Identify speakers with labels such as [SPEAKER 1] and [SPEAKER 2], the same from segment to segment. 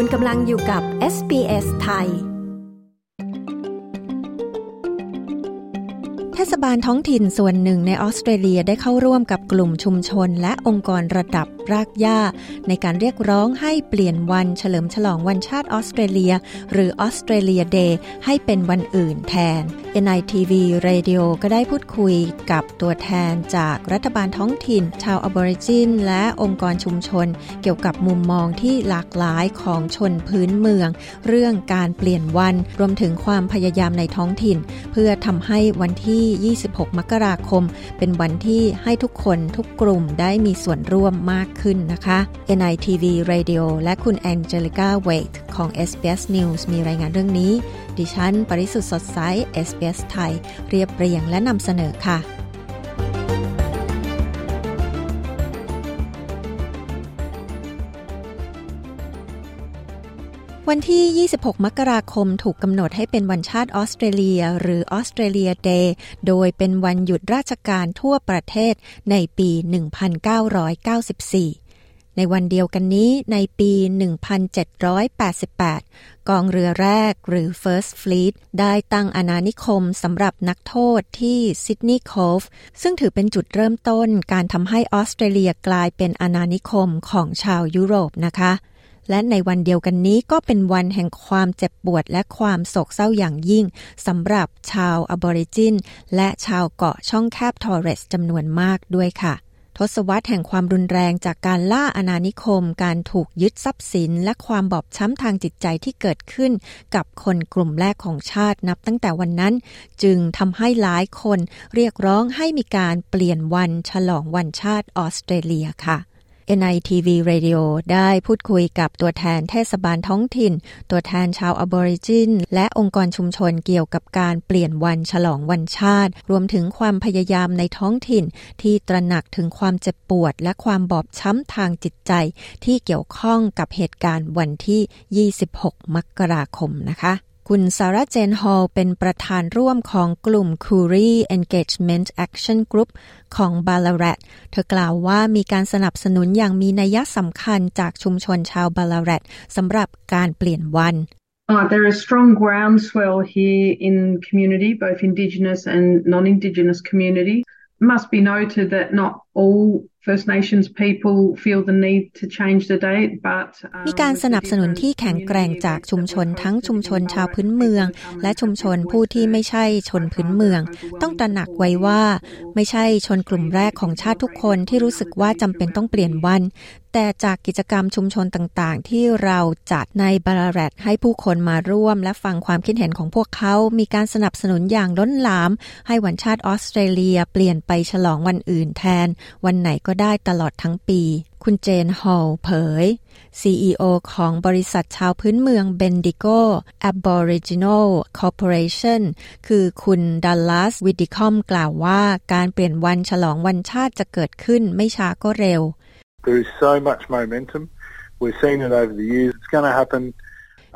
[SPEAKER 1] คุณกำลังอยู่กับ SBS ไทย เทศบาลท้องถิ่นส่วนหนึ่งในออสเตรเลียได้เข้าร่วมกับกลุ่มชุมชนและองค์กรระดับ รากหญ้า ในการเรียกร้องให้เปลี่ยนวันเฉลิมฉลองวันชาติออสเตรเลีย หรือออสเตรเลียเดย์ให้เป็นวันอื่นแทน NITV Radio ก็ได้พูดคุยกับตัวแทนจากรัฐบาลท้องถิ่น ชาวอบอริจิน และองค์กรชุมชน เกี่ยวกับมุมมองที่หลากหลายของชนพื้นเมือง เรื่องการเปลี่ยนวันรวมถึงความพยายามในท้องถิ่น เพื่อทำให้วันที่ 26 มกราคม เป็นวันที่ให้ทุกคนทุกกลุ่มได้มีส่วนร่วมมากขึ้นนะคะ NITV Radio และคุณแองเจลิก้าเวทของ SBS News มีรายงานเรื่องนี้ ดิฉัน ปริสุทธ์สดใส SBS ไทย เรียบเรียงและนำเสนอค่ะ วันที่ 26 มกราคมถูกกำหนดให้เป็นวันชาติออสเตรเลีย หรือออสเตรเลียเดย์ โดยเป็นวันหยุดราชการทั่วประเทศในปี 1994 ในวันเดียวกันนี้ในปี 1788 กองเรือแรกหรือ First Fleet ได้ตั้งอาณานิคมสำหรับนักโทษที่ซิดนีย์โคฟซึ่งถือเป็นจุดเริ่มต้นการทำให้ออสเตรเลียกลายเป็นอาณานิคมของชาวยุโรปนะคะ และในวันเดียวกันนี้ก็เป็นวันแห่งความเจ็บปวดและความโศกเศร้าอย่างยิ่งสำหรับชาวอบอริจิน และชาวเกาะช่องแคบทอร์เรสจำนวนมากด้วยค่ะทศวรรษแห่งความรุนแรงจากการล่าอาณานิคม การถูกยึดทรัพย์สิน และความบอบช้ำทางจิตใจที่เกิดขึ้น กับคนกลุ่มแรกของชาตินับตั้งแต่วันนั้น จึงทำให้หลายคนเรียกร้องให้มีการเปลี่ยนวันฉลองวันชาติออสเตรเลียค่ะ NITV Radio ได้พูดคุยกับตัวแทนเทศบาลท้องถิ่น ตัวแทนชาวอบอริจิน และองค์กรชุมชนเกี่ยวกับการเปลี่ยนวันฉลองวันชาติ รวมถึงความพยายามในท้องถิ่น ที่ตระหนักถึงความเจ็บปวด และความบอบช้ำทางจิตใจ ที่เกี่ยวข้องกับเหตุการณ์วันที่ 26 มกราคมนะคะ คุณซาร่าเจนฮอลเป็นประธานร่วมของกลุ่ม c u r y Engagement Action Group ของ b a l a r a t เธอกล่าวว่ามีการสนับสนุนอย่างมีนัยสำคัญจากชุมชนชาว b a l a r a t สำหรับการเปลี่ยนวัน
[SPEAKER 2] Uh, there is strong groundswell here in community, both Indigenous and non-Indigenous community. Must be noted that not
[SPEAKER 1] มีการสนับสนุนที่แข็งแกร่งจากชุมชนทั้งชุมชนชาวพื้นเมือง และชุมชนผู้ที่ไม่ใช่ชนพื้นเมือง ต้องตระหนักไว้ว่า ไม่ใช่ชนกลุ่มแรกของชาติทุกคนที่รู้สึกว่าจำเป็นต้องเปลี่ยนวัน แต่จากกิจกรรมชุมชนต่างๆ ที่เราจัดในบาราแรดให้ผู้คนมาร่วม และฟังความคิดเห็นของพวกเขา มีการสนับสนุนอย่างล้นหลาม ให้วันชาติออสเตรเลีย เปลี่ยนไปฉลองวันอื่นแทนวันไหนก็ได้ตลอดทั้งปี คุณเจนฮอลเผย CEO ของบริษัทชาวพื้นเมือง Bendigo Aboriginal Corporation คือคุณดัลลัสวิดิคอมกล่าวว่าการเปลี่ยนวันฉลองวันชาติจะเกิดขึ้นไม่ช้าก็เร็ว
[SPEAKER 3] There is so much momentum. We've seen it over the years. It's going to happen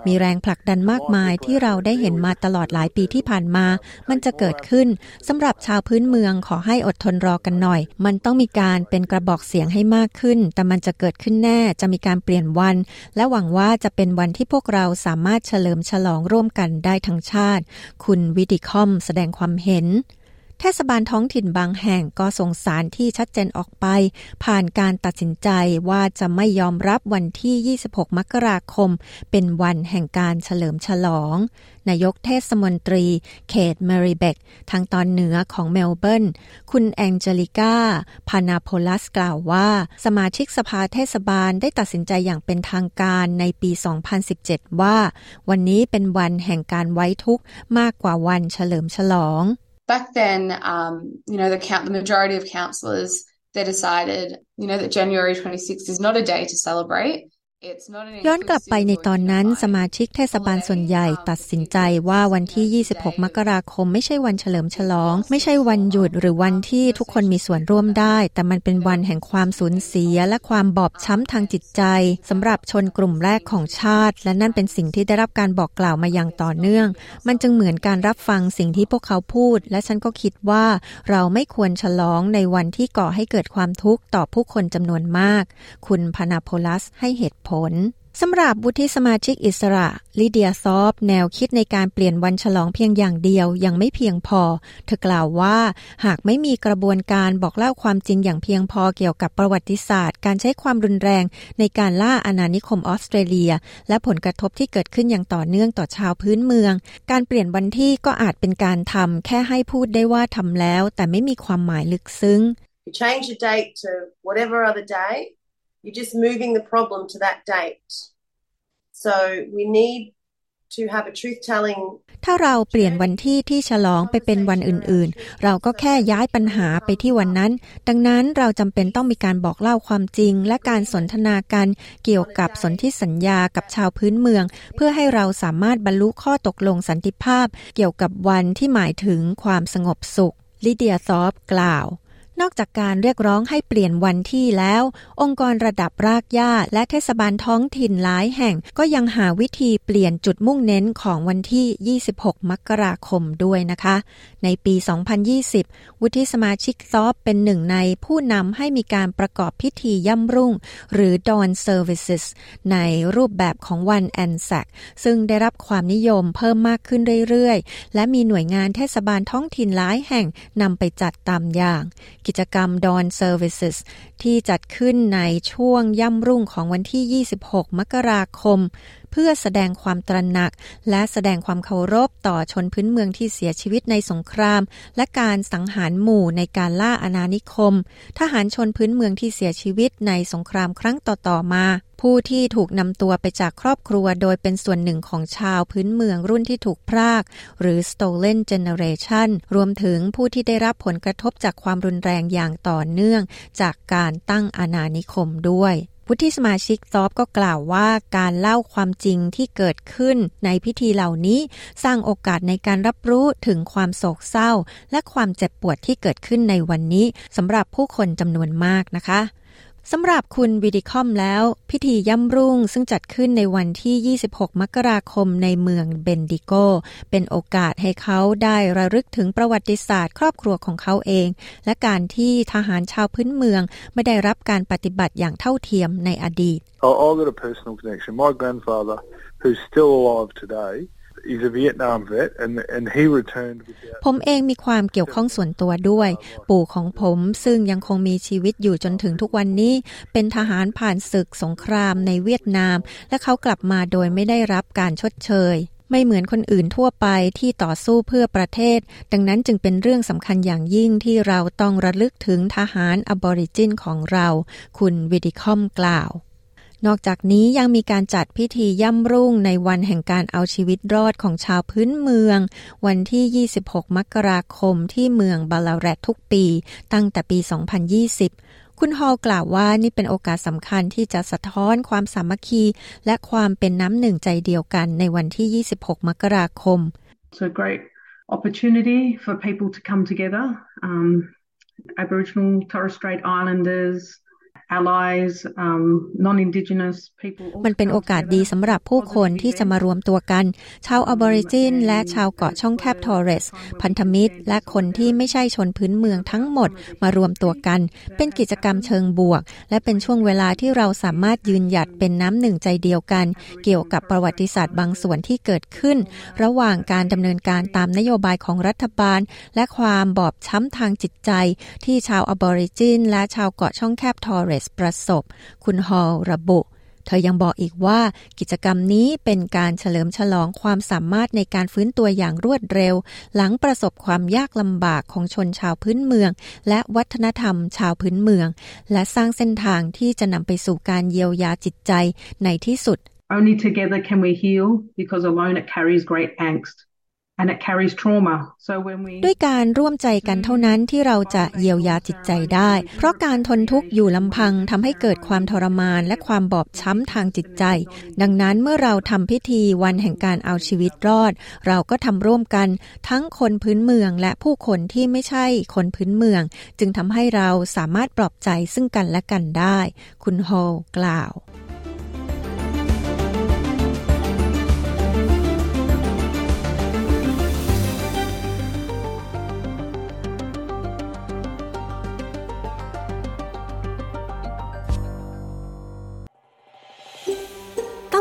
[SPEAKER 1] มีแรงผลักดันมากมายที่เราได้เห็นมาตลอดหลายปีที่ผ่านมา มันจะเกิดขึ้นสำหรับชาวพื้นเมืองขอให้อดทนรอกันหน่อย มันต้องมีการเป็นกระบอกเสียงให้มากขึ้น แต่มันจะเกิดขึ้นแน่จะมีการเปลี่ยนวัน และหวังว่าจะเป็นวันที่พวกเราสามารถเฉลิมฉลองร่วมกันได้ทั้งชาติ คุณวิดิคอมแสดงความเห็น เทศบาลท้องถิ่นบางแห่งก็ส่งสารที่ชัดเจนออกไป ผ่านการตัดสินใจว่าจะไม่ยอมรับวันที่ 26 มกราคม เป็นวันแห่งการเฉลิมฉลอง นายกเทศมนตรี เขตเมริเบกทางตอนเหนือของเมลเบิร์น คุณแองเจลิก้า พานาโพลัสกล่าวว่า สมาชิกสภาเทศบาลได้ตัดสินใจอย่างเป็นทางการในปี 2017 ว่า วันนี้เป็นวันแห่งการไว้ทุกข์มากกว่าวันเฉลิมฉลอง
[SPEAKER 4] back then, um, you know, the count, the majority of councillors, they decided, you know, that January 26th is not a day to celebrate.
[SPEAKER 1] ย้อนกลับไปในตอนนั้นสมาชิกเทศบาลส่วนใหญ่ตัดสินใจว่าวันที่ 26 มกราคม ไม่ใช่วันเฉลิมฉลอง ไม่ใช่วันหยุดหรือวันที่ทุกคนมีส่วนร่วมได้ แต่มันเป็นวันแห่งความสูญเสีย และความบอบช้ำทางจิตใจสำหรับชนกลุ่มแรกของชาติ และนั่นเป็นสิ่งที่ได้รับการบอกกล่าวมาอย่างต่อเนื่อง มันจึงเหมือนการรับฟังสิ่งที่พวกเขาพูด และฉันก็คิดว่าเราไม่ควรฉลองในวันที่ก่อให้เกิดความทุกข์ต่อผู้คนจำนวนมาก คุณพานาโพลัสให้เหตุผลสำหรับวุฒิสมาชิกอิสระลิเดียซอฟ แนวคิดในการเปลี่ยนวันฉลองเพียงอย่างเดียวยังไม่เพียงพอ เธอกล่าวว่า หากไม่มีกระบวนการบอกเล่าความจริงอย่างเพียงพอเกี่ยวกับประวัติศาสตร์ การใช้ความรุนแรงในการล่าอาณานิคมออสเตรเลีย และผลกระทบที่เกิดขึ้นอย่างต่อเนื่องต่อชาวพื้นเมือง การเปลี่ยนวันที่ก็อาจเป็นการทำแค่ให้พูดได้ว่าทำแล้ว แต่ไม่มีความหมายลึกซึ้ง
[SPEAKER 5] change the date to whatever other day, you're just moving the problem to that date. So we need to have a truth telling
[SPEAKER 1] ถ้าเราเปลี่ยนวันที่ที่ฉลองไปเป็นวันอื่นๆ เราก็แค่ย้ายปัญหาไปที่วันนั้น ดังนั้นเราจำเป็นต้องมีการบอกเล่าความจริง และการสนทนากันเกี่ยวกับสนธิสัญญากับชาวพื้นเมือง เพื่อให้เราสามารถบรรลุข้อตกลงสันติภาพ เกี่ยวกับวันที่หมายถึงความสงบสุขลิเดียซอฟกล่าว นอกจากการเรียกร้องให้เปลี่ยนวันที่แล้ว องค์กรระดับรากหญ้าและเทศบาลท้องถิ่นหลายแห่ง ก็ยังหาวิธีเปลี่ยนจุดมุ่งเน้นของวันที่ 26 มกราคมด้วยนะคะ ในปี 2020 วุฒิสมาชิกซอฟเป็นหนึ่งในผู้นำให้มีการประกอบพิธีย่ำรุ่ง หรือ Dawn Services ในรูปแบบของวันแอนแซกซึ่งได้รับความนิยมเพิ่มมากขึ้นเรื่อยๆ และมีหน่วยงานเทศบาลท้องถิ่นหลายแห่งนำไปจัดตามอย่างกิิจกรรม Dawn Services ที่จัดขึ้นในช่วงย่ำรุ่งของวันที่ 26 มกราคม เพื่อแสดงความตระหนัก และแสดงความเคารพต่อชนพื้นเมืองที่เสียชีวิตในสงคราม และการสังหารหมู่ในการล่าอาณานิคม ทหารชนพื้นเมืองที่เสียชีวิตในสงครามครั้งต่อๆมาผู้ที่ถูกนำตัวไปจากครอบครัวโดยเป็นส่วนหนึ่งของชาวพื้นเมืองรุ่นที่ถูกพราก หรือ stolen generation รวมถึงผู้ที่ได้รับผลกระทบจากความรุนแรงอย่างต่อเนื่อง จากการตั้งอาณานิคมด้วย วุฒิสมาชิกซอฟก็กล่าวว่าการเล่าความจริงที่เกิดขึ้นในพิธีเหล่านี้ สร้างโอกาสในการรับรู้ถึงความโศกเศร้า และความเจ็บปวดที่เกิดขึ้นในวันนี้สำหรับผู้คนจำนวนมากนะคะ สำหรับคุณวิดิคอมแล้ว พิธีย่ำรุ่งซึ่งจัดขึ้นในวันที่ 26 มกราคมในเมืองเบนดิโก เป็นโอกาสให้เขาได้ระลึกถึงประวัติศาสตร์ครอบครัวของเขาเอง และการที่ทหารชาวพื้นเมืองไม่ได้รับการปฏิบัติอย่างเท่าเทียมในอดีต
[SPEAKER 3] I've got a personal connection. My grandfather, who's still alive today, is a Vietnam vet and and he returned
[SPEAKER 1] ผมเองมีความเกี่ยวข้องส่วนตัวด้วย ปู่ของผมซึ่งยังคงมีชีวิตอยู่จนถึงทุกวันนี้ เป็นทหารผ่านศึกสงครามในเวียดนาม และเขากลับมาโดยไม่ได้รับการชดเชย ไม่เหมือนคนอื่นทั่วไปที่ต่อสู้เพื่อประเทศ ดังนั้นจึงเป็นเรื่องสำคัญอย่างยิ่งที่เราต้องระลึกถึงทหารอบอริจินของเรา คุณวิดิคอมกล่าว นอกจากนี้ยังมีการจัดพิธีย่ำรุ่งในวันแห่งการเอาชีวิตรอดของชาวพื้นเมือง วันที่ 26 มกราคมที่เมืองบาลาแรตทุกปี ตั้งแต่ปี 2020 คุณฮอลกล่าวว่านี่เป็นโอกาสสำคัญที่จะสะท้อนความสามัคคี และความเป็นน้ำหนึ่งใจเดียวกันในวันที่ 26 มกราคม
[SPEAKER 2] It's a great opportunity for people to come together. Um, Aboriginal Torres Strait Islanders,
[SPEAKER 1] มันเป็นโอกาสดีสำหรับผู้คนที่จะมารวมตัวกัน ชาวอบอริจิน และชาวเกาะช่องแคบทอร์เรส พันธมิตร และคนที่ไม่ใช่ชนพื้นเมืองทั้งหมดมารวมตัวกัน เป็นกิจกรรมเชิงบวก และเป็นช่วงเวลาที่เราสามารถยืนหยัดเป็นน้ำหนึ่งใจเดียวกัน เกี่ยวกับประวัติศาสตร์บางส่วนที่เกิดขึ้น ระหว่างการดำเนินการตามนโยบายของรัฐบาล และความบอบช้ำทางจิตใจ ที่ชาวอบอริจิน และชาวเกาะช่องแคบทอร์เรสประสบ คุณฮอลระบุ เธอยังบอกอีกว่ากิจกรรมนี้เป็นการเฉลิมฉลองความสามารถในการฟื้นตัวอย่างรวดเร็ว หลังประสบความยากลำบากของชนชาวพื้นเมือง และวัฒนธรรมชาวพื้นเมือง และสร้างเส้นทางที่จะนำไปสู่การเยียวยาจิตใจในที่สุด
[SPEAKER 2] Only together can we heal because alone it carries great angst.
[SPEAKER 1] ด้วยการร่วมใจกันเท่านั้นที่เราจะเยียวยาจิตใจได้ เพราะการทนทุกข์อยู่ลำพังทำให้เกิดความทรมานและความบอบช้ำทางจิตใจ ดังนั้นเมื่อเราทำพิธีวันแห่งการเอาชีวิตรอด เราก็ทำร่วมกันทั้งคนพื้นเมืองและผู้คนที่ไม่ใช่คนพื้นเมือง จึงทำให้เราสามารถปลอบใจซึ่งกันและกันได้ คุณโฮกล่าว